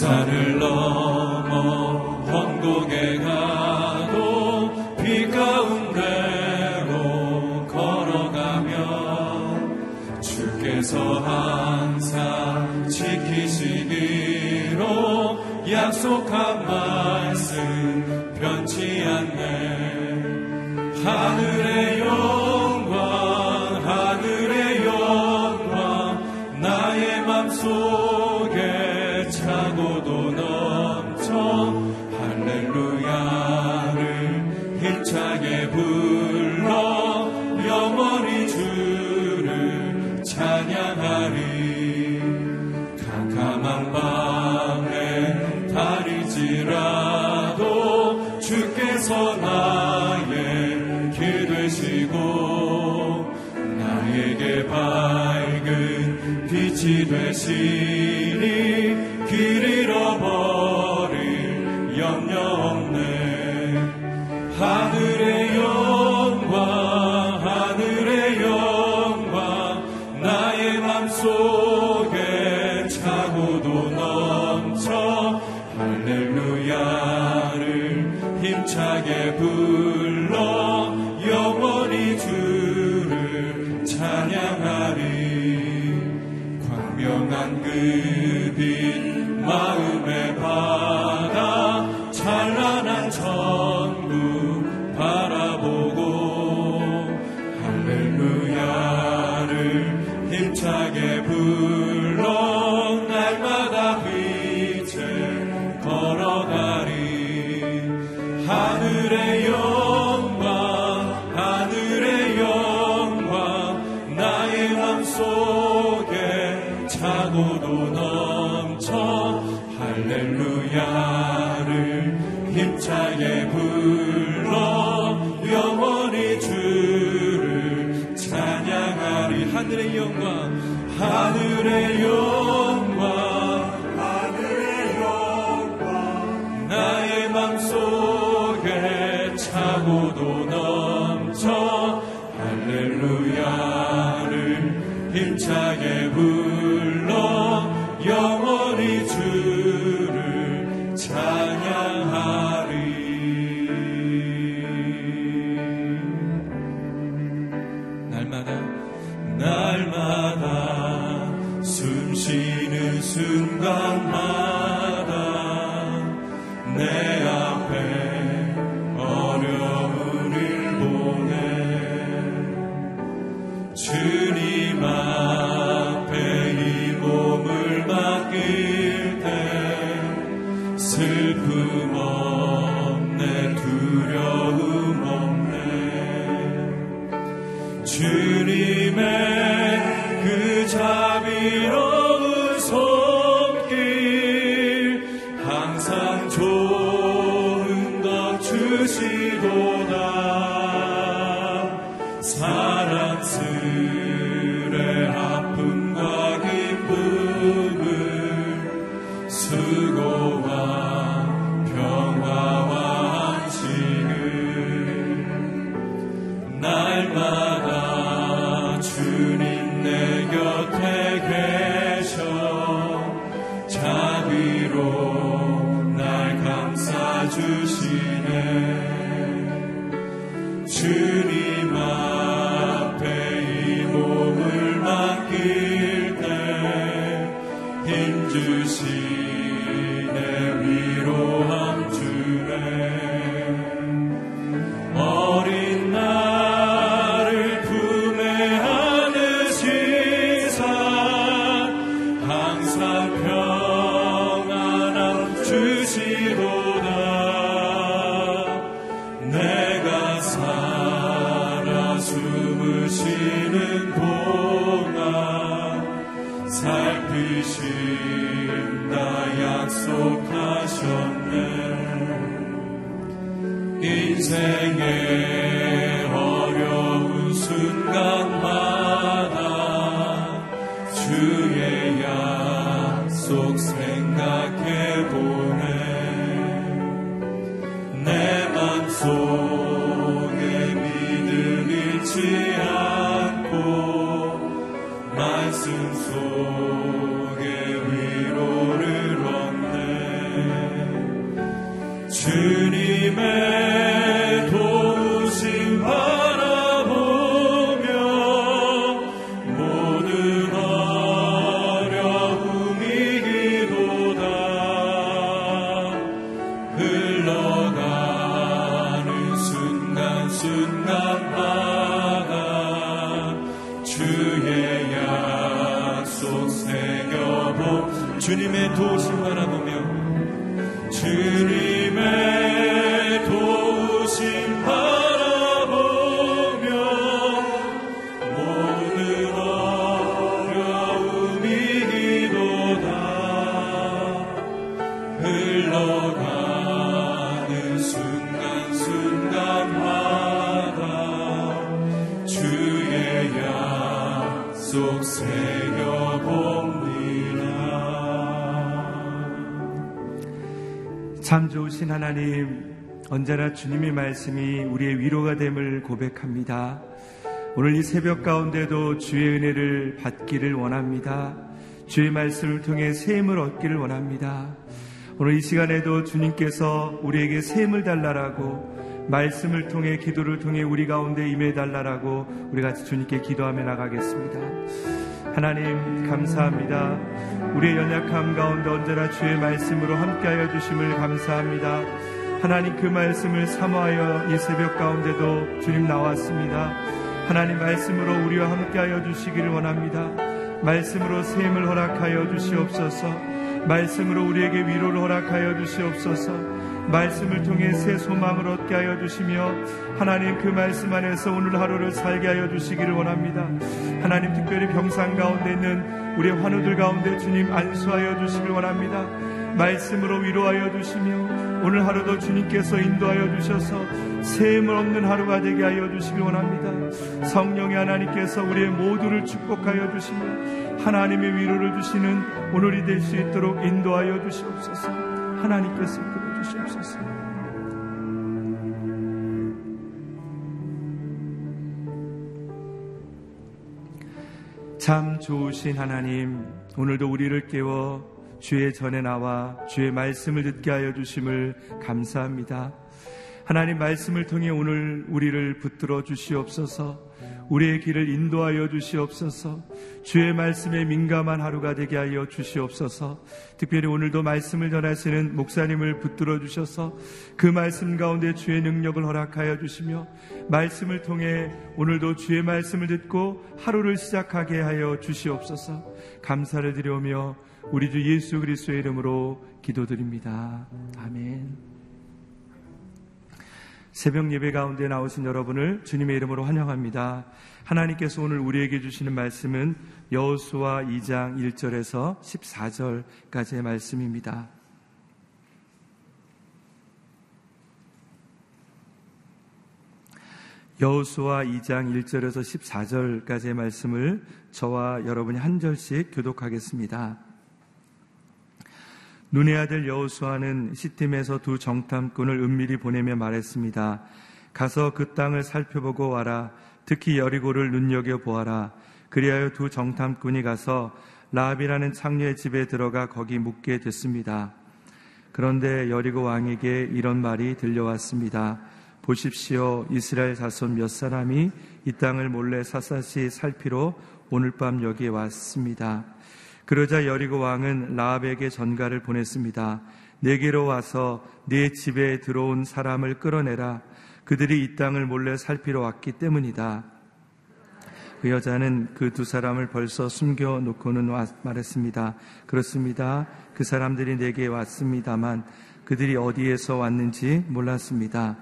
산을 넘 밝은 빛이 되시니 하늘의 영광 하늘의 영광 부르시도다 사랑스러운 인생의 어려운 순간마다 주의 약속 새 참 좋으신 하나님, 언제나 주님의 말씀이 우리의 위로가 됨을 고백합니다. 오늘 이 새벽 가운데도 주의 은혜를 받기를 원합니다. 주의 말씀을 통해 샘을 얻기를 원합니다. 오늘 이 시간에도 주님께서 우리에게 샘을 달라라고 말씀을 통해 기도를 통해 우리 가운데 임해 달라라고 우리 같이 주님께 기도하며 나가겠습니다. 하나님 감사합니다. 우리의 연약함 가운데 언제나 주의 말씀으로 함께하여 주심을 감사합니다. 하나님 그 말씀을 사모하여 이 새벽 가운데도 주님 나왔습니다. 하나님 말씀으로 우리와 함께하여 주시기를 원합니다. 말씀으로 샘을 허락하여 주시옵소서. 말씀으로 우리에게 위로를 허락하여 주시옵소서. 말씀을 통해 새 소망을 얻게 하여 주시며 하나님 그 말씀 안에서 오늘 하루를 살게 하여 주시기를 원합니다. 하나님 특별히 병상 가운데 있는 우리 환우들 가운데 주님 안수하여 주시길 원합니다. 말씀으로 위로하여 주시며 오늘 하루도 주님께서 인도하여 주셔서 세임을 없는 하루가 되게 하여 주시길 원합니다. 성령의 하나님께서 우리의 모두를 축복하여 주시며 하나님의 위로를 주시는 오늘이 될 수 있도록 인도하여 주시옵소서. 하나님께서 주시옵소서. 참 좋으신 하나님, 오늘도 우리를 깨워 주의 전에 나와 주의 말씀을 듣게 하여 주심을 감사합니다. 하나님 말씀을 통해 오늘 우리를 붙들어 주시옵소서. 우리의 길을 인도하여 주시옵소서. 주의 말씀에 민감한 하루가 되게 하여 주시옵소서. 특별히 오늘도 말씀을 전하시는 목사님을 붙들어 주셔서 그 말씀 가운데 주의 능력을 허락하여 주시며 말씀을 통해 오늘도 주의 말씀을 듣고 하루를 시작하게 하여 주시옵소서. 감사를 드려오며 우리 주 예수 그리스도의 이름으로 기도드립니다. 아멘. 새벽 예배 가운데 나오신 여러분을 주님의 이름으로 환영합니다. 하나님께서 오늘 우리에게 주시는 말씀은 여호수아 2장 1절에서 14절까지의 말씀입니다. 여호수아 2장 1절에서 14절까지의 말씀을 저와 여러분이 한 절씩 교독하겠습니다. 눈의 아들 여호수아는 시팀에서 두 정탐꾼을 은밀히 보내며 말했습니다. 가서 그 땅을 살펴보고 와라. 특히 여리고를 눈여겨 보아라. 그리하여 두 정탐꾼이 가서 라합이라는 창녀의 집에 들어가 거기 묵게 됐습니다. 그런데 여리고 왕에게 이런 말이 들려왔습니다. 보십시오. 이스라엘 자손 몇 사람이 이 땅을 몰래 사사시 살피러 오늘 밤 여기에 왔습니다. 그러자 여리고 왕은 라합에게 전가를 보냈습니다. 내게로 와서 네 집에 들어온 사람을 끌어내라. 그들이 이 땅을 몰래 살피러 왔기 때문이다. 그 여자는 그 두 사람을 벌써 숨겨 놓고는 말했습니다. 그렇습니다. 그 사람들이 내게 왔습니다만 그들이 어디에서 왔는지 몰랐습니다.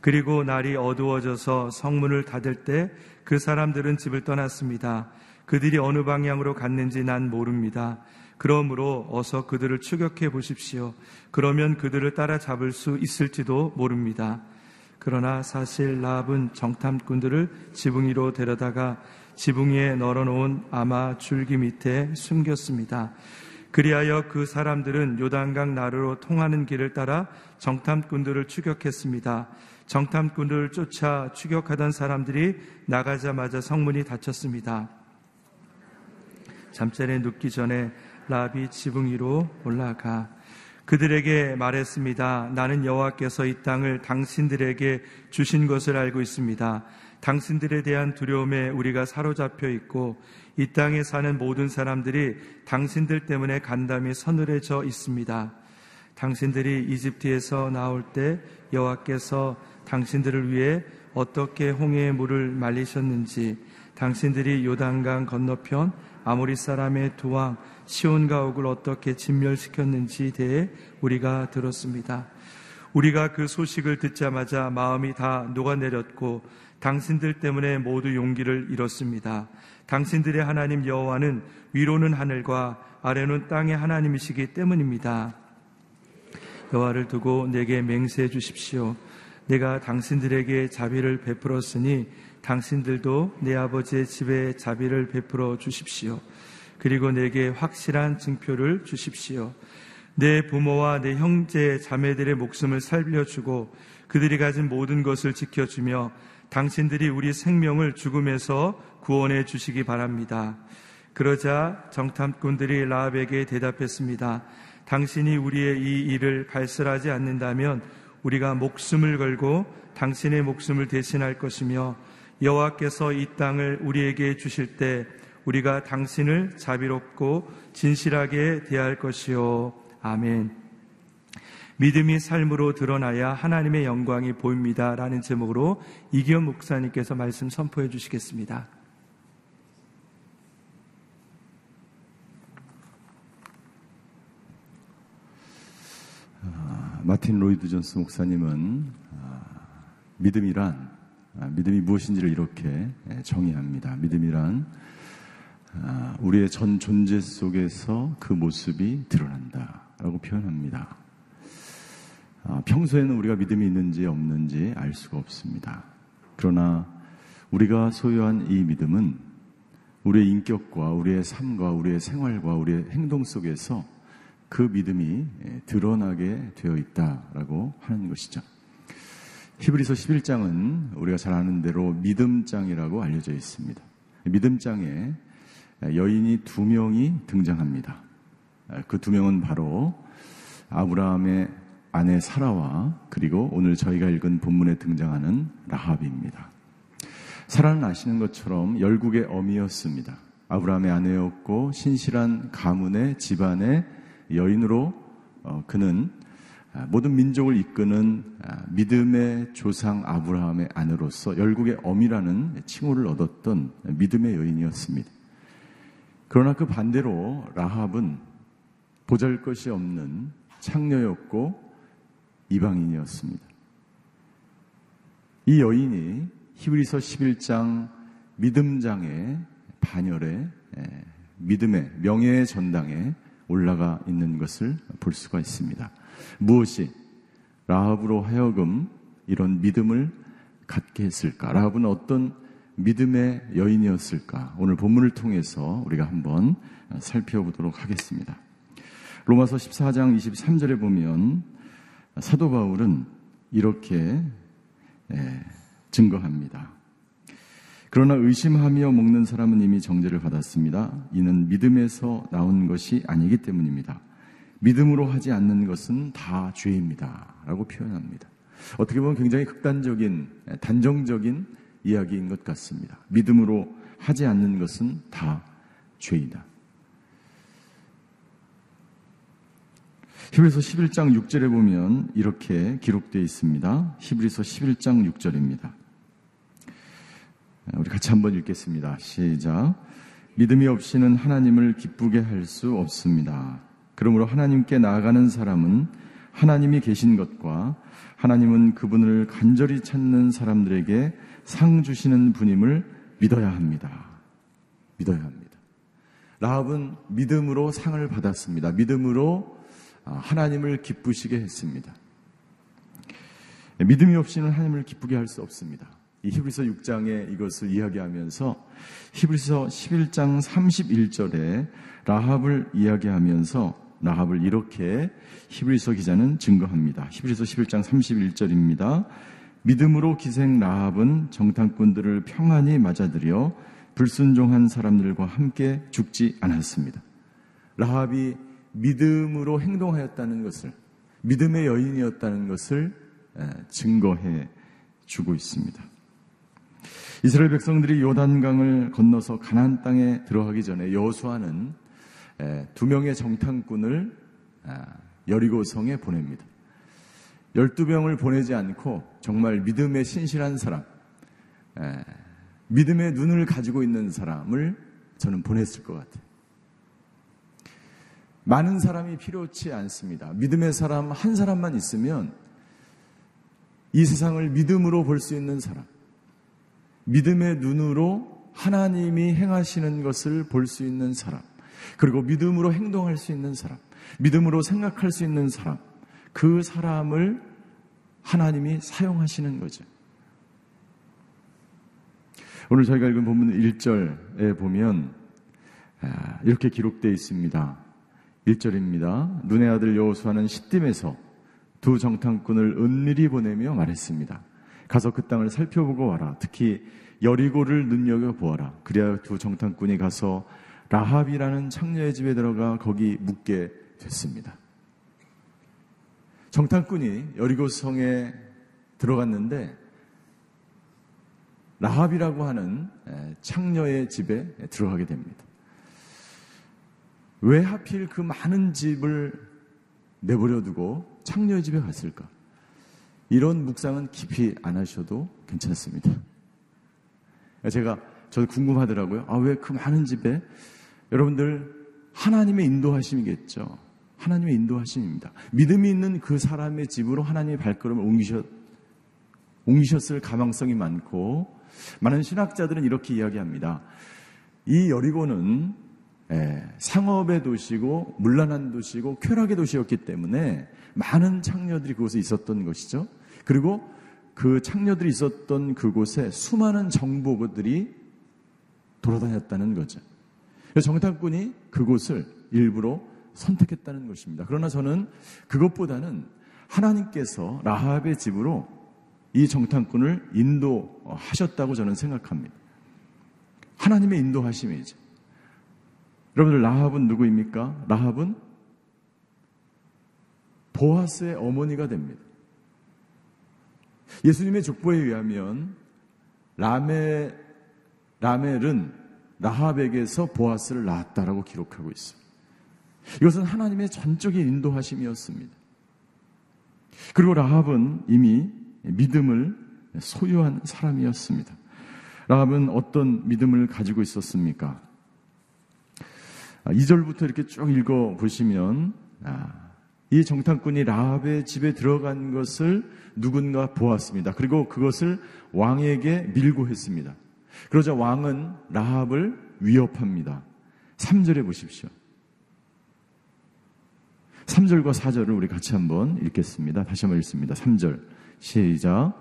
그리고 날이 어두워져서 성문을 닫을 때 그 사람들은 집을 떠났습니다. 그들이 어느 방향으로 갔는지 난 모릅니다. 그러므로 어서 그들을 추격해 보십시오. 그러면 그들을 따라잡을 수 있을지도 모릅니다. 그러나 사실 라합은 정탐꾼들을 지붕 위로 데려다가 지붕 위에 널어놓은 아마 줄기 밑에 숨겼습니다. 그리하여 그 사람들은 요단강 나루로 통하는 길을 따라 정탐꾼들을 추격했습니다. 정탐꾼들을 쫓아 추격하던 사람들이 나가자마자 성문이 닫혔습니다. 잠자리에 눕기 전에 라비 지붕 위로 올라가 그들에게 말했습니다. 나는 여호와께서 이 땅을 당신들에게 주신 것을 알고 있습니다. 당신들에 대한 두려움에 우리가 사로잡혀 있고 이 땅에 사는 모든 사람들이 당신들 때문에 간담이 서늘해져 있습니다. 당신들이 이집트에서 나올 때 여호와께서 당신들을 위해 어떻게 홍해의 물을 말리셨는지 당신들이 요단강 건너편 아모리 사람의 두 왕 시온 가 옥을 어떻게 진멸시켰는지 대해 우리가 들었습니다. 우리가 그 소식을 듣자마자 마음이 다 녹아내렸고 당신들 때문에 모두 용기를 잃었습니다. 당신들의 하나님 여호와는 위로는 하늘과 아래는 땅의 하나님이시기 때문입니다. 여호와를 두고 내게 맹세해 주십시오. 내가 당신들에게 자비를 베풀었으니 당신들도 내 아버지의 집에 자비를 베풀어 주십시오. 그리고 내게 확실한 증표를 주십시오. 내 부모와 내 형제 자매들의 목숨을 살려주고 그들이 가진 모든 것을 지켜주며 당신들이 우리 생명을 죽음에서 구원해 주시기 바랍니다. 그러자 정탐꾼들이 라합에게 대답했습니다. 당신이 우리의 이 일을 발설하지 않는다면 우리가 목숨을 걸고 당신의 목숨을 대신할 것이며 여호와께서 이 땅을 우리에게 주실 때 우리가 당신을 자비롭고 진실하게 대할 것이요. 아멘. 믿음이 삶으로 드러나야 하나님의 영광이 보입니다. 라는 제목으로 이기현 목사님께서 말씀 선포해 주시겠습니다. 아, 마틴 로이드 존스 목사님은 아, 믿음이란 아, 믿음이 무엇인지를 이렇게 정의합니다. 믿음이란 우리의 전 존재 속에서 그 모습이 드러난다라고 표현합니다. 평소에는 우리가 믿음이 있는지 없는지 알 수가 없습니다. 그러나 우리가 소유한 이 믿음은 우리의 인격과 우리의 삶과 우리의 생활과 우리의 행동 속에서 그 믿음이 드러나게 되어 있다라고 하는 것이죠. 히브리서 11장은 우리가 잘 아는 대로 믿음장이라고 알려져 있습니다. 믿음장에 여인이 두 명이 등장합니다. 그 두 명은 바로 아브라함의 아내 사라와 그리고 오늘 저희가 읽은 본문에 등장하는 라합입니다. 사라는 아시는 것처럼 열국의 어미였습니다. 아브라함의 아내였고 신실한 가문의 집안의 여인으로 어, 그는 아, 모든 민족을 이끄는 아, 믿음의 조상 아브라함의 아내로서 열국의 어미라는 칭호를 얻었던 믿음의 여인이었습니다. 그러나 그 반대로 라합은 보잘 것이 없는 창녀였고 이방인이었습니다. 이 여인이 히브리서 11장 믿음장의 반열에 믿음의 명예의 전당에 올라가 있는 것을 볼 수가 있습니다. 무엇이 라합으로 하여금 이런 믿음을 갖게 했을까? 라합은 어떤 믿음의 여인이었을까? 오늘 본문을 통해서 우리가 한번 살펴보도록 하겠습니다. 로마서 14장 23절에 보면 사도 바울은 이렇게 증거합니다. 그러나 의심하며 먹는 사람은 이미 정죄를 받았습니다. 이는 믿음에서 나온 것이 아니기 때문입니다. 믿음으로 하지 않는 것은 다 죄입니다. 라고 표현합니다. 어떻게 보면 굉장히 극단적인, 단정적인 이야기인 것 같습니다. 믿음으로 하지 않는 것은 다 죄이다. 히브리서 11장 6절에 보면 이렇게 기록되어 있습니다. 히브리서 11장 6절입니다. 우리 같이 한번 읽겠습니다. 시작. 믿음이 없이는 하나님을 기쁘게 할 수 없습니다. 그러므로 하나님께 나아가는 사람은 하나님이 계신 것과 하나님은 그분을 간절히 찾는 사람들에게 상 주시는 분임을 믿어야 합니다. 믿어야 합니다. 라합은 믿음으로 상을 받았습니다. 믿음으로 하나님을 기쁘시게 했습니다. 믿음이 없이는 하나님을 기쁘게 할 수 없습니다. 이 히브리서 6장에 이것을 이야기하면서 히브리서 11장 31절에 라합을 이야기하면서 라합을 이렇게 히브리서 기자는 증거합니다. 히브리서 11장 31절입니다. 믿음으로 기생 라합은 정탐꾼들을 평안히 맞아들여 불순종한 사람들과 함께 죽지 않았습니다. 라합이 믿음으로 행동하였다는 것을 믿음의 여인이었다는 것을 증거해 주고 있습니다. 이스라엘 백성들이 요단강을 건너서 가나안 땅에 들어가기 전에 여호수아는 두 명의 정탐꾼을 아, 여리고성에 보냅니다. 12명을 보내지 않고 정말 믿음의 신실한 사람, 믿음의 눈을 가지고 있는 사람을 저는 보냈을 것 같아요. 많은 사람이 필요치 않습니다. 믿음의 사람 한 사람만 있으면 이 세상을 믿음으로 볼 수 있는 사람, 믿음의 눈으로 하나님이 행하시는 것을 볼 수 있는 사람, 그리고 믿음으로 행동할 수 있는 사람, 믿음으로 생각할 수 있는 사람, 그 사람을 하나님이 사용하시는 거죠. 오늘 저희가 읽은 본문 1절에 보면 아, 이렇게 기록되어 있습니다. 1절입니다. 눈의 아들 여호수아는 시딤에서 두 정탐꾼을 은밀히 보내며 말했습니다. 가서 그 땅을 살펴보고 와라. 특히 여리고를 눈여겨 보아라. 그래야 두 정탐꾼이 가서 라합이라는 창녀의 집에 들어가 거기 묵게 됐습니다. 정탐꾼이 여리고 성에 들어갔는데 라합이라고 하는 창녀의 집에 들어가게 됩니다. 왜 하필 그 많은 집을 내버려 두고 창녀의 집에 갔을까? 이런 묵상은 깊이 안 하셔도 괜찮습니다. 제가 저도 궁금하더라고요. 아, 왜 그 많은 집에 여러분들 하나님의 인도하심이겠죠. 하나님의 인도하심입니다. 믿음이 있는 그 사람의 집으로 하나님의 발걸음을 옮기셨, 옮기셨을 가망성이 많고 많은 신학자들은 이렇게 이야기합니다. 이 여리고는 예, 상업의 도시고 물란한 도시고 쾌락의 도시였기 때문에 많은 창녀들이 그곳에 있었던 것이죠. 그리고 그 창녀들이 있었던 그곳에 수많은 정보들이 돌아다녔다는 거죠. 정탐꾼이 그곳을 일부러 선택했다는 것입니다. 그러나 저는 그것보다는 하나님께서 라합의 집으로 이 정탐꾼을 인도하셨다고 저는 생각합니다. 하나님의 인도하심이죠. 여러분들 라합은 누구입니까? 라합은 보아스의 어머니가 됩니다. 예수님의 족보에 의하면 라멜, 라멜은 라합에게서 보아스를 낳았다라고 기록하고 있습니다. 이것은 하나님의 전적인 인도하심이었습니다. 그리고 라합은 이미 믿음을 소유한 사람이었습니다. 라합은 어떤 믿음을 가지고 있었습니까? 2절부터 아, 이렇게 쭉 읽어 보시면 아, 이 정탐꾼이 라합의 집에 들어간 것을 누군가 보았습니다. 그리고 그것을 왕에게 밀고 했습니다. 그러자 왕은 라합을 위협합니다. 3절에 보십시오. 3절과 4절을 우리 같이 한번 읽겠습니다. 다시 한번 읽습니다. 3절. 시작.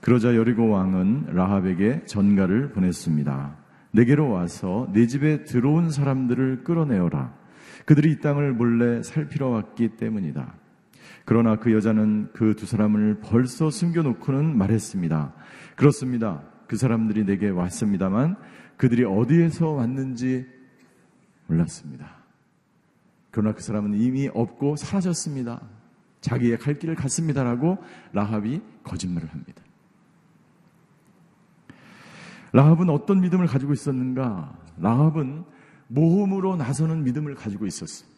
그러자 여리고 왕은 라합에게 전가를 보냈습니다. 내게로 와서 내 집에 들어온 사람들을 끌어내어라. 그들이 이 땅을 몰래 살피러 왔기 때문이다. 그러나 그 여자는 그 두 사람을 벌써 숨겨놓고는 말했습니다. 그렇습니다. 그 사람들이 내게 왔습니다만 그들이 어디에서 왔는지 몰랐습니다. 그러나 그 사람은 이미 없고 사라졌습니다. 자기의 갈 길을 갔습니다라고 라합이 거짓말을 합니다. 라합은 어떤 믿음을 가지고 있었는가? 라합은 모험으로 나서는 믿음을 가지고 있었어요.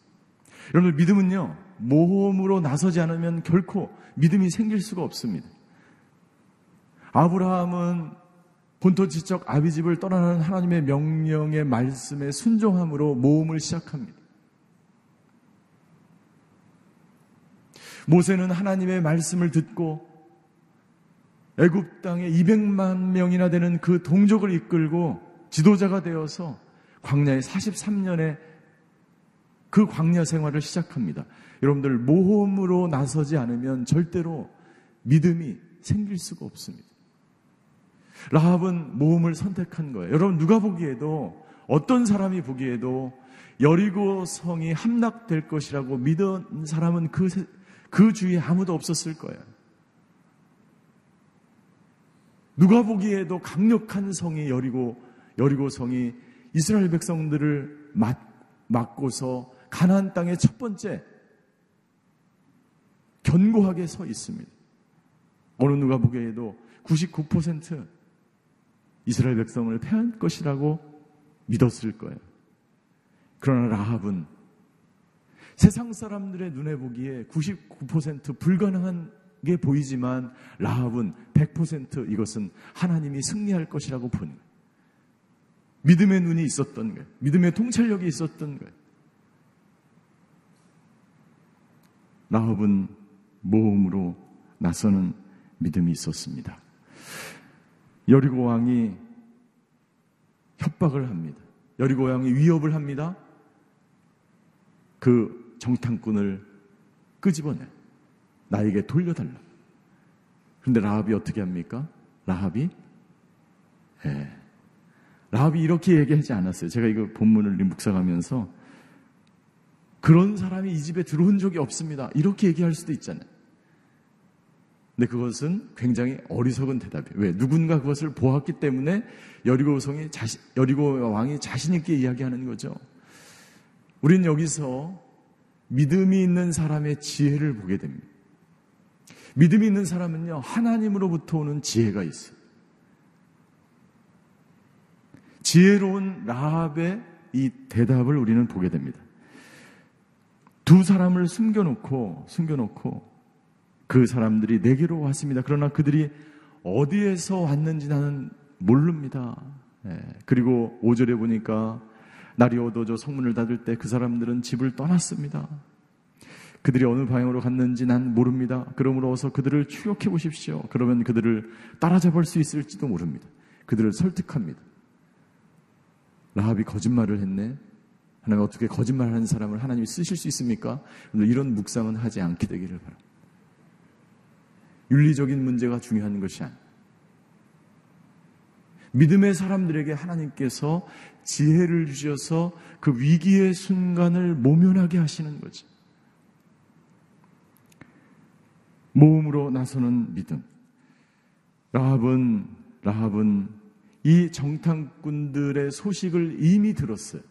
여러분 믿음은요 모험으로 나서지 않으면 결코 믿음이 생길 수가 없습니다. 아브라함은 본토 지적 아비 집을 떠나는 하나님의 명령의 말씀에 순종함으로 모험을 시작합니다. 모세는 하나님의 말씀을 듣고 애굽 땅에 200만 명이나 되는 그 동족을 이끌고 지도자가 되어서 광야에 43년의 그 광야 생활을 시작합니다. 여러분들 모험으로 나서지 않으면 절대로 믿음이 생길 수가 없습니다. 라합은 모험을 선택한 거예요. 여러분 누가 보기에도 어떤 사람이 보기에도 여리고 성이 함락될 것이라고 믿은 사람은 그, 그 주위에 아무도 없었을 거예요. 누가 보기에도 강력한 성이 여리고 여리고 성이 이스라엘 백성들을 맞, 맞고서 가나안 땅의 첫 번째 견고하게 서 있습니다. 어느 누가 보기에도 99% 이스라엘 백성을 패할 것이라고 믿었을 거예요. 그러나 라합은 세상 사람들의 눈에 보기에 99% 불가능한 게 보이지만 라합은 100% 이것은 하나님이 승리할 것이라고 보는 거예요. 믿음의 눈이 있었던 거예요. 믿음의 통찰력이 있었던 거예요. 라합은 모험으로 나서는 믿음이 있었습니다. 여리고 왕이 협박을 합니다. 여리고 왕이 위협을 합니다. 그 정탐꾼을 끄집어내. 나에게 돌려달라. 그런데 라합이 어떻게 합니까? 라합이 예. 라합이 이렇게 얘기하지 않았어요. 제가 이거 본문을 묵상하면서 그런 사람이 이 집에 들어온 적이 없습니다. 이렇게 얘기할 수도 있잖아요. 근데 그것은 굉장히 어리석은 대답이에요. 왜? 누군가 그것을 보았기 때문에 여리고 성이 자신, 여리고 왕이 자신 있게 이야기하는 거죠. 우리는 여기서 믿음이 있는 사람의 지혜를 보게 됩니다. 믿음이 있는 사람은요, 하나님으로부터 오는 지혜가 있어요. 지혜로운 라합의 이 대답을 우리는 보게 됩니다. 두 사람을 숨겨놓고, 숨겨놓고, 그 사람들이 내게로 왔습니다. 그러나 그들이 어디에서 왔는지 나는 모릅니다. 예, 그리고 5절에 보니까 날이 어두워져 성문을 닫을 때 그 사람들은 집을 떠났습니다. 그들이 어느 방향으로 갔는지 난 모릅니다. 그러므로 어서 그들을 추격해 보십시오. 그러면 그들을 따라잡을 수 있을지도 모릅니다. 그들을 설득합니다. 라합이 거짓말을 했네. 하나님 어떻게 거짓말하는 사람을 하나님이 쓰실 수 있습니까? 이런 묵상은 하지 않게 되기를 바랍니다. 윤리적인 문제가 중요한 것이 아니에요. 믿음의 사람들에게 하나님께서 지혜를 주셔서 그 위기의 순간을 모면하게 하시는 거죠. 모험으로 나서는 믿음. 라합은 라합은 이 정탐꾼들의 소식을 이미 들었어요.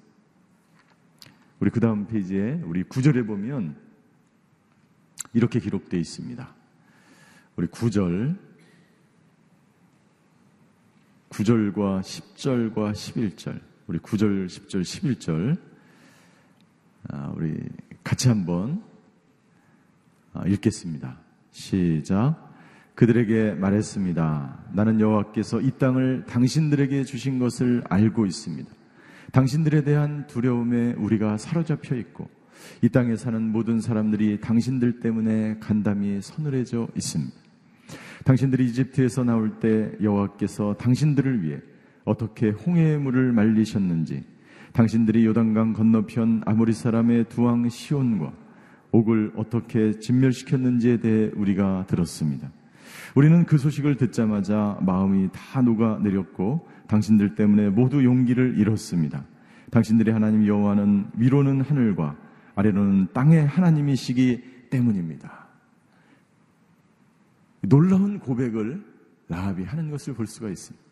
우리 그 다음 페이지에 우리 구절에 보면 이렇게 기록되어 있습니다. 우리 9절, 9절과 10절과 11절, 우리 9절, 10절, 11절, 아, 우리 같이 한번 아, 읽겠습니다. 시작. 그들에게 말했습니다. 나는 여호와께서 이 땅을 당신들에게 주신 것을 알고 있습니다. 당신들에 대한 두려움에 우리가 사로잡혀 있고 이 땅에 사는 모든 사람들이 당신들 때문에 간담이 서늘해져 있습니다. 당신들이 이집트에서 나올 때 여호와께서 당신들을 위해 어떻게 홍해의 물을 말리셨는지 당신들이 요단강 건너편 아모리 사람의 두 왕 시온과 옥을 어떻게 진멸시켰는지에 대해 우리가 들었습니다. 우리는 그 소식을 듣자마자 마음이 다 녹아내렸고 당신들 때문에 모두 용기를 잃었습니다. 당신들의 하나님 여호와는 위로는 하늘과 아래로는 땅의 하나님이시기 때문입니다. 놀라운 고백을 라합이 하는 것을 볼 수가 있습니다.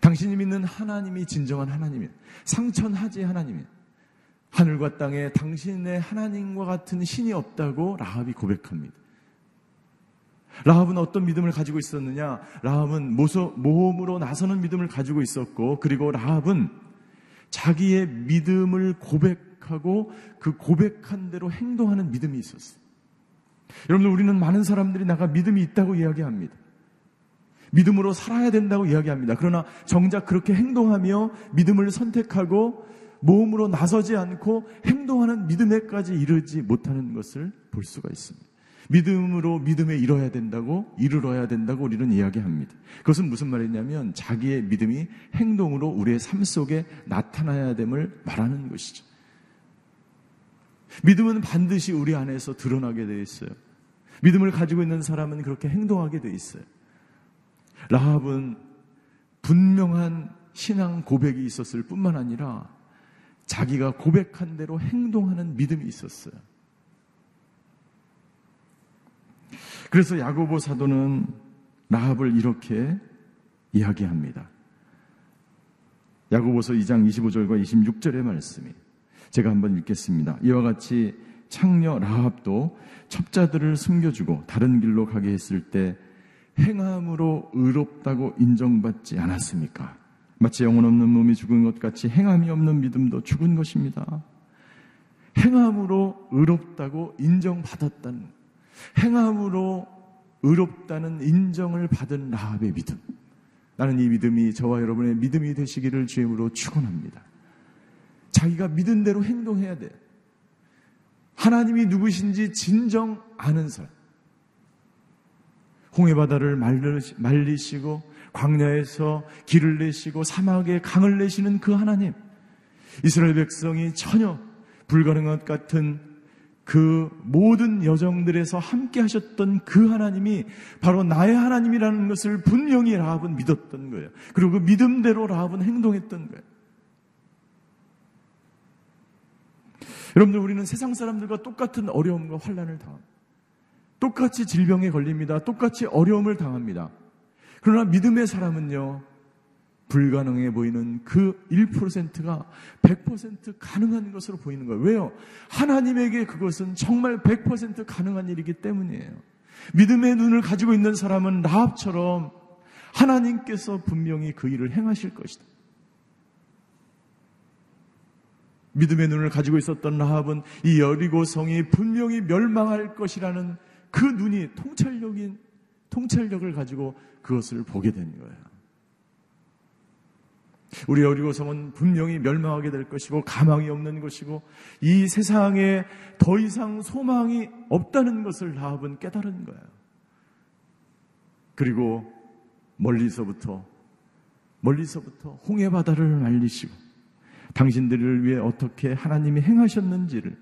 당신이 믿는 하나님이 진정한 하나님이에요. 상천하지 하나님이에요. 하늘과 땅에 당신의 하나님과 같은 신이 없다고 라합이 고백합니다. 라합은 어떤 믿음을 가지고 있었느냐? 라합은 모험으로 나서는 믿음을 가지고 있었고, 그리고 라합은 자기의 믿음을 고백하고 그 고백한 대로 행동하는 믿음이 있었어요. 여러분들 우리는 많은 사람들이 나가 믿음이 있다고 이야기합니다. 믿음으로 살아야 된다고 이야기합니다. 그러나 정작 그렇게 행동하며 믿음을 선택하고 모험으로 나서지 않고 행동하는 믿음에까지 이르지 못하는 것을 볼 수가 있습니다. 믿음으로 믿음에 이뤄야 된다고 이르러야 된다고 우리는 이야기합니다. 그것은 무슨 말이냐면 자기의 믿음이 행동으로 우리의 삶 속에 나타나야 됨을 말하는 것이죠. 믿음은 반드시 우리 안에서 드러나게 되어 있어요. 믿음을 가지고 있는 사람은 그렇게 행동하게 되어 있어요. 라합은 분명한 신앙 고백이 있었을 뿐만 아니라 자기가 고백한 대로 행동하는 믿음이 있었어요. 그래서 야고보 사도는 라합을 이렇게 이야기합니다. 야고보서 2장 25절과 26절의 말씀이 제가 한번 읽겠습니다. 이와 같이 창녀 라합도 첩자들을 숨겨주고 다른 길로 가게 했을 때 행함으로 의롭다고 인정받지 않았습니까? 마치 영혼 없는 몸이 죽은 것 같이 행함이 없는 믿음도 죽은 것입니다. 행함으로 의롭다고 인정받았다는 행함으로 의롭다는 인정을 받은 라합의 믿음. 나는 이 믿음이 저와 여러분의 믿음이 되시기를 주임으로 축원합니다. 자기가 믿은 대로 행동해야 돼. 하나님이 누구신지 진정 아는 사람. 홍해 바다를 말리시고 광야에서 길을 내시고 사막에 강을 내시는 그 하나님. 이스라엘 백성이 전혀 불가능한 것 같은 그 모든 여정들에서 함께 하셨던 그 하나님이 바로 나의 하나님이라는 것을 분명히 라합은 믿었던 거예요. 그리고 그 믿음대로 라합은 행동했던 거예요. 여러분들 우리는 세상 사람들과 똑같은 어려움과 환란을 당합니다. 똑같이 질병에 걸립니다. 똑같이 어려움을 당합니다. 그러나 믿음의 사람은요. 불가능해 보이는 그 1%가 100% 가능한 것으로 보이는 거예요. 왜요? 하나님에게 그것은 정말 100% 가능한 일이기 때문이에요. 믿음의 눈을 가지고 있는 사람은 라합처럼 하나님께서 분명히 그 일을 행하실 것이다. 믿음의 눈을 가지고 있었던 라합은 이 여리고 성이 분명히 멸망할 것이라는 그 눈이 통찰력인 통찰력을 가지고 그것을 보게 된 거예요. 우리 여리고 성은 분명히 멸망하게 될 것이고 가망이 없는 것이고 이 세상에 더 이상 소망이 없다는 것을 라합은 깨달은 거예요. 그리고 멀리서부터 멀리서부터 홍해 바다를 말리시고 당신들을 위해 어떻게 하나님이 행하셨는지를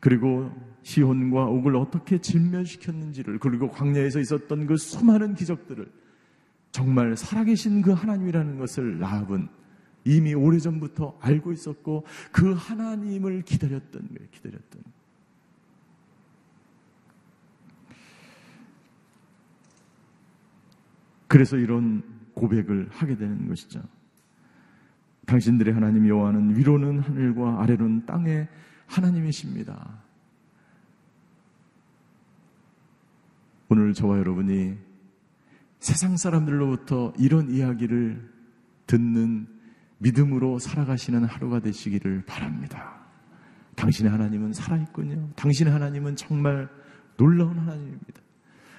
그리고 시혼과 옥을 어떻게 진멸시켰는지를 그리고 광야에서 있었던 그 수많은 기적들을 정말 살아계신 그 하나님이라는 것을 라합은 이미 오래전부터 알고 있었고 그 하나님을 기다렸던 거예요. 기다렸던. 그래서 이런 고백을 하게 되는 것이죠. 당신들의 하나님 여호와는 위로는 하늘과 아래로는 땅의 하나님이십니다. 오늘 저와 여러분이 세상 사람들로부터 이런 이야기를 듣는 믿음으로 살아가시는 하루가 되시기를 바랍니다. 당신의 하나님은 살아있군요. 당신의 하나님은 정말 놀라운 하나님입니다.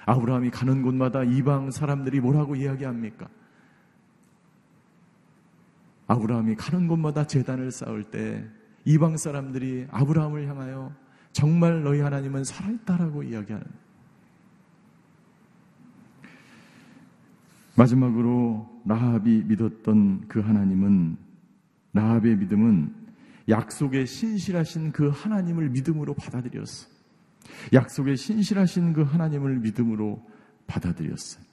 아브라함이 가는 곳마다 이방 사람들이 뭐라고 이야기합니까? 아브라함이 가는 곳마다 재단을 쌓을 때 이방 사람들이 아브라함을 향하여 정말 너희 하나님은 살아있다라고 이야기하는 마지막으로 라합이 믿었던 그 하나님은 라합의 믿음은 약속에 신실하신 그 하나님을 믿음으로 받아들였어. 약속에 신실하신 그 하나님을 믿음으로 받아들였어요.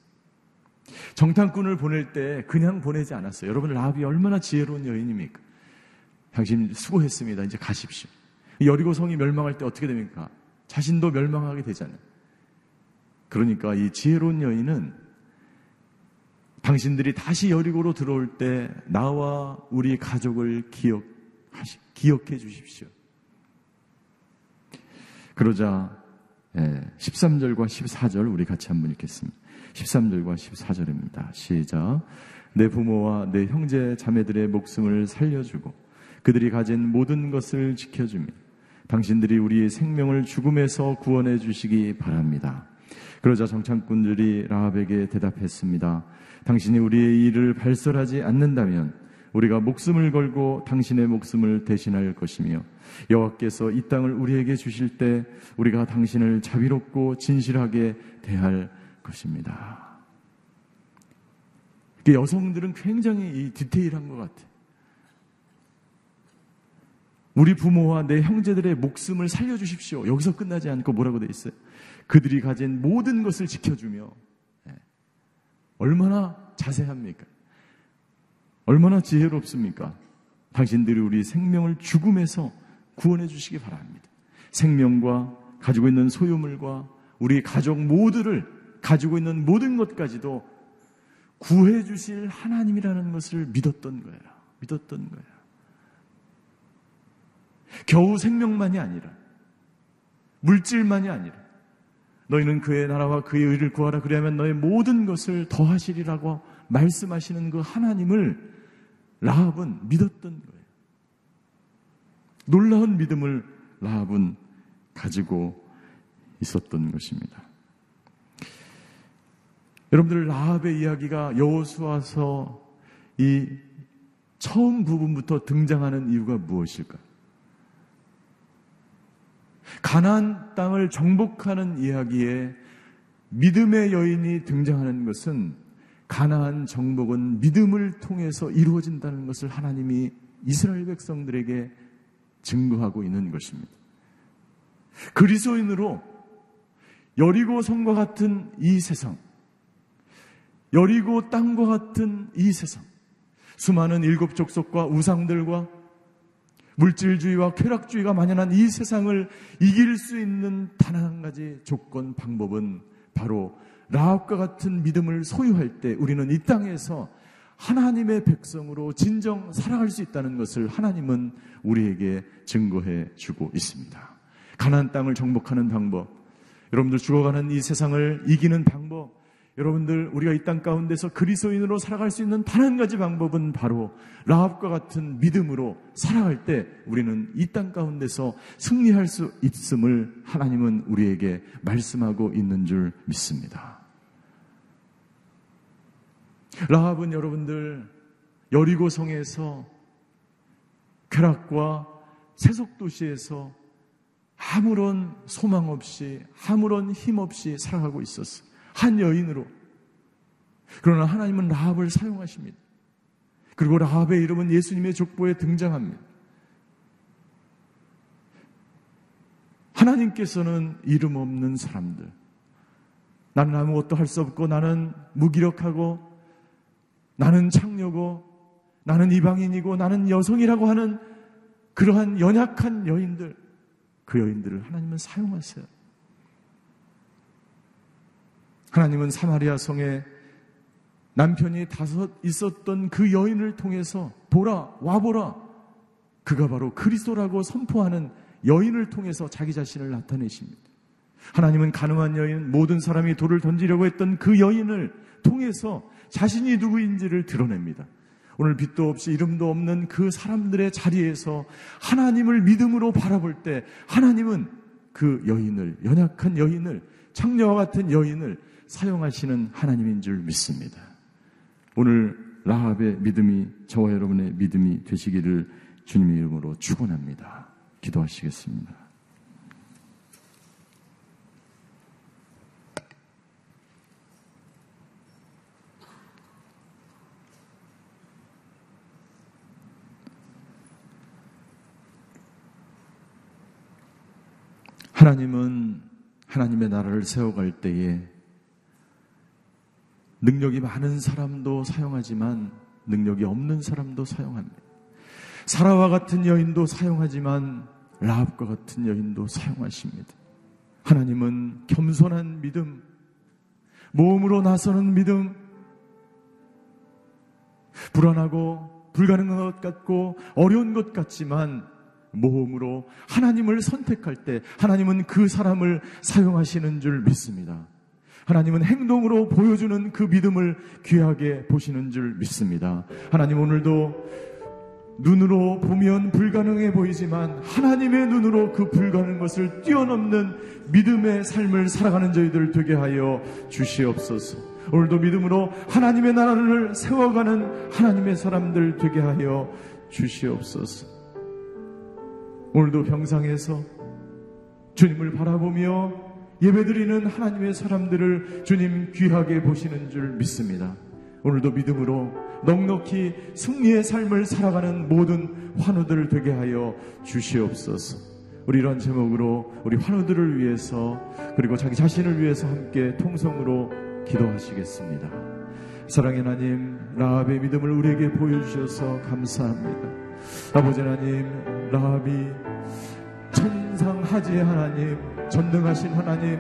정탐꾼을 보낼 때 그냥 보내지 않았어요. 여러분 라합이 얼마나 지혜로운 여인입니까? 당신 수고했습니다. 이제 가십시오. 여리고 성이 멸망할 때 어떻게 됩니까? 자신도 멸망하게 되잖아요. 그러니까 이 지혜로운 여인은 당신들이 다시 여리고로 들어올 때 나와 우리 가족을 기억하시, 기억해 주십시오. 그러자 13절과 예, 14절 우리 같이 한번 읽겠습니다. 13절과 14절입니다. 시작. 내 부모와 내 형제 자매들의 목숨을 살려주고 그들이 가진 모든 것을 지켜주며 당신들이 우리의 생명을 죽음에서 구원해 주시기 바랍니다. 그러자 정창꾼들이 라합에게 대답했습니다. 당신이 우리의 일을 발설하지 않는다면 우리가 목숨을 걸고 당신의 목숨을 대신할 것이며 여호와께서 이 땅을 우리에게 주실 때 우리가 당신을 자비롭고 진실하게 대할 것입니다. 여성들은 굉장히 이 디테일한 것 같아요. 우리 부모와 내 형제들의 목숨을 살려주십시오. 여기서 끝나지 않고 뭐라고 돼 있어요? 그들이 가진 모든 것을 지켜주며 얼마나 자세합니까? 얼마나 지혜롭습니까? 당신들이 우리 생명을 죽음에서 구원해 주시기 바랍니다. 생명과 가지고 있는 소유물과 우리 가족 모두를 가지고 있는 모든 것까지도 구해 주실 하나님이라는 것을 믿었던 거예요. 믿었던 거야. 겨우 생명만이 아니라 물질만이 아니라 너희는 그의 나라와 그의 의를 구하라 그리하면 너의 모든 것을 더하시리라고 말씀하시는 그 하나님을 라합은 믿었던 거예요. 놀라운 믿음을 라합은 가지고 있었던 것입니다. 여러분들 라합의 이야기가 여호수아서 이 처음 부분부터 등장하는 이유가 무엇일까요? 가나안 땅을 정복하는 이야기에 믿음의 여인이 등장하는 것은 가나안 정복은 믿음을 통해서 이루어진다는 것을 하나님이 이스라엘 백성들에게 증거하고 있는 것입니다. 그리스도인으로 여리고 성과 같은 이 세상, 여리고 땅과 같은 이 세상, 수많은 일곱 족속과 우상들과 물질주의와 쾌락주의가 만연한 이 세상을 이길 수 있는 단 한 가지 조건 방법은 바로 라합과 같은 믿음을 소유할 때 우리는 이 땅에서 하나님의 백성으로 진정 살아갈 수 있다는 것을 하나님은 우리에게 증거해 주고 있습니다. 가나안 땅을 정복하는 방법, 여러분들 죽어가는 이 세상을 이기는 방법, 여러분들 우리가 이 땅 가운데서 그리스도인으로 살아갈 수 있는 단 한 가지 방법은 바로 라합과 같은 믿음으로 살아갈 때 우리는 이 땅 가운데서 승리할 수 있음을 하나님은 우리에게 말씀하고 있는 줄 믿습니다. 라합은 여러분들 여리고 성에서 쾌락과 세속 도시에서 아무런 소망 없이 아무런 힘 없이 살아가고 있었어. 한 여인으로. 그러나 하나님은 라합을 사용하십니다. 그리고 라합의 이름은 예수님의 족보에 등장합니다. 하나님께서는 이름 없는 사람들. 나는 아무것도 할 수 없고 나는 무기력하고 나는 창녀고 나는 이방인이고 나는 여성이라고 하는 그러한 연약한 여인들 그 여인들을 하나님은 사용하세요. 하나님은 사마리아 성에 남편이 다섯 있었던 그 여인을 통해서 보라 와보라 그가 바로 그리스도라고 선포하는 여인을 통해서 자기 자신을 나타내십니다. 하나님은 가능한 여인 모든 사람이 돌을 던지려고 했던 그 여인을 통해서 자신이 누구인지를 드러냅니다. 오늘 빛도 없이 이름도 없는 그 사람들의 자리에서 하나님을 믿음으로 바라볼 때 하나님은 그 여인을 연약한 여인을 창녀와 같은 여인을 사용하시는 하나님인 줄 믿습니다. 오늘 라합의 믿음이 저와 여러분의 믿음이 되시기를 주님의 이름으로 축원합니다. 기도하시겠습니다. 하나님은 하나님의 나라를 세워갈 때에 능력이 많은 사람도 사용하지만 능력이 없는 사람도 사용합니다. 사라와 같은 여인도 사용하지만 라합과 같은 여인도 사용하십니다. 하나님은 겸손한 믿음, 모험으로 나서는 믿음, 불안하고 불가능한 것 같고 어려운 것 같지만 모험으로 하나님을 선택할 때 하나님은 그 사람을 사용하시는 줄 믿습니다. 하나님은 행동으로 보여주는 그 믿음을 귀하게 보시는 줄 믿습니다. 하나님 오늘도 눈으로 보면 불가능해 보이지만 하나님의 눈으로 그 불가능한 것을 뛰어넘는 믿음의 삶을 살아가는 저희들 되게 하여 주시옵소서. 오늘도 믿음으로 하나님의 나라를 세워가는 하나님의 사람들 되게 하여 주시옵소서. 오늘도 병상에서 주님을 바라보며 예배드리는 하나님의 사람들을 주님 귀하게 보시는 줄 믿습니다. 오늘도 믿음으로 넉넉히 승리의 삶을 살아가는 모든 환우들을 되게 하여 주시옵소서. 우리 이런 제목으로 우리 환우들을 위해서 그리고 자기 자신을 위해서 함께 통성으로 기도하시겠습니다. 사랑의 하나님, 라합의 믿음을 우리에게 보여주셔서 감사합니다. 아버지 하나님, 라합이 천상하지의 하나님, 전능하신 하나님,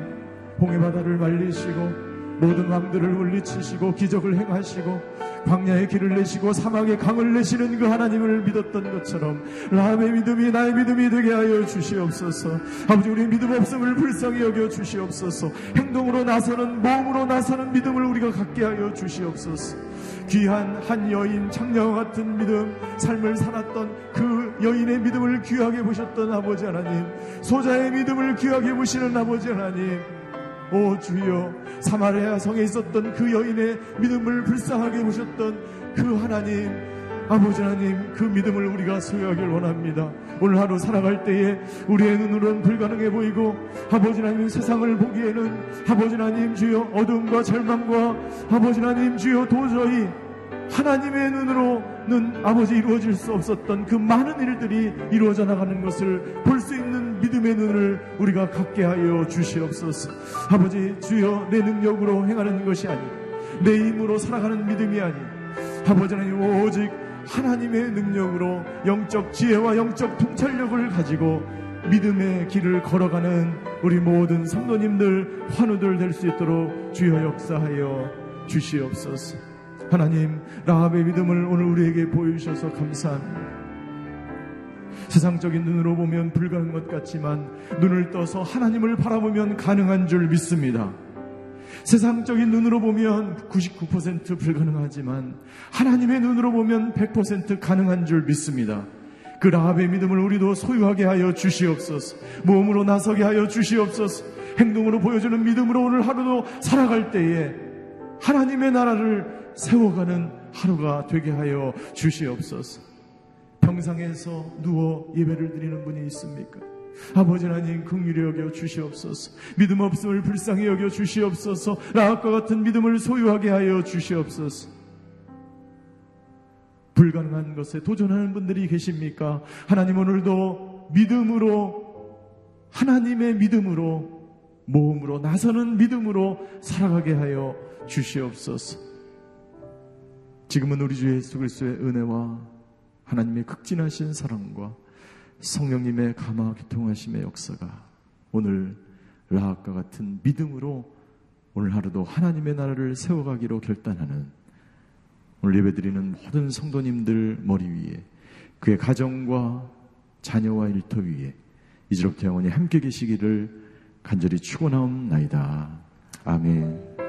홍해 바다를 말리시고 모든 왕들을 물리치시고 기적을 행하시고 광야의 길을 내시고 사막의 강을 내시는 그 하나님을 믿었던 것처럼 라함의 믿음이 나의 믿음이 되게 하여 주시옵소서. 아버지 우리 믿음 없음을 불쌍히 여겨 주시옵소서. 행동으로 나서는 몸으로 나서는 믿음을 우리가 갖게 하여 주시옵소서. 귀한 한 여인 창녀와 같은 믿음 삶을 살았던 그 여인의 믿음을 귀하게 보셨던 아버지 하나님 소자의 믿음을 귀하게 보시는 아버지 하나님 오 주여 사마리아 성에 있었던 그 여인의 믿음을 불쌍하게 보셨던 그 하나님 아버지 하나님 그 믿음을 우리가 소유하길 원합니다. 오늘 하루 살아갈 때에 우리의 눈으로는 불가능해 보이고 아버지 하나님 세상을 보기에는 아버지 하나님 주여 어둠과 절망과 아버지 하나님 주여 도저히 하나님의 눈으로는 아버지 이루어질 수 없었던 그 많은 일들이 이루어져 나가는 것을 볼 수 있는 믿음의 눈을 우리가 갖게 하여 주시옵소서. 아버지 주여 내 능력으로 행하는 것이 아니라 내 힘으로 살아가는 믿음이 아니 아버지 하나님 오직 하나님의 능력으로 영적 지혜와 영적 통찰력을 가지고 믿음의 길을 걸어가는 우리 모든 성도님들 환우들 될 수 있도록 주여 역사하여 주시옵소서. 하나님 라합의 믿음을 오늘 우리에게 보여주셔서 감사합니다. 세상적인 눈으로 보면 불가능한 것 같지만 눈을 떠서 하나님을 바라보면 가능한 줄 믿습니다. 세상적인 눈으로 보면 99% 불가능하지만 하나님의 눈으로 보면 100% 가능한 줄 믿습니다. 그 라합의 믿음을 우리도 소유하게 하여 주시옵소서. 몸으로 나서게 하여 주시옵소서. 행동으로 보여주는 믿음으로 오늘 하루도 살아갈 때에 하나님의 나라를 세워가는 하루가 되게 하여 주시옵소서. 평상에서 누워 예배를 드리는 분이 있습니까? 아버지 하나님 긍휼히 여겨 주시옵소서. 믿음 없음을 불쌍히 여겨 주시옵소서. 라합과 같은 믿음을 소유하게 하여 주시옵소서. 불가능한 것에 도전하는 분들이 계십니까? 하나님 오늘도 믿음으로 하나님의 믿음으로 모험으로 나서는 믿음으로 살아가게 하여 주시옵소서. 지금은 우리 주 예수 그리스도의 은혜와 하나님의 극진하신 사랑과 성령님의 감화 교통하심의 역사가 오늘 라합과 같은 믿음으로 오늘 하루도 하나님의 나라를 세워가기로 결단하는 오늘 예배드리는 모든 성도님들 머리 위에 그의 가정과 자녀와 일터 위에 이제롭게 영원히 함께 계시기를 간절히 축원하옵나이다. 아멘.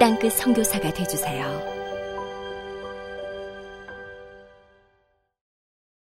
땅끝 성교사가 되주세요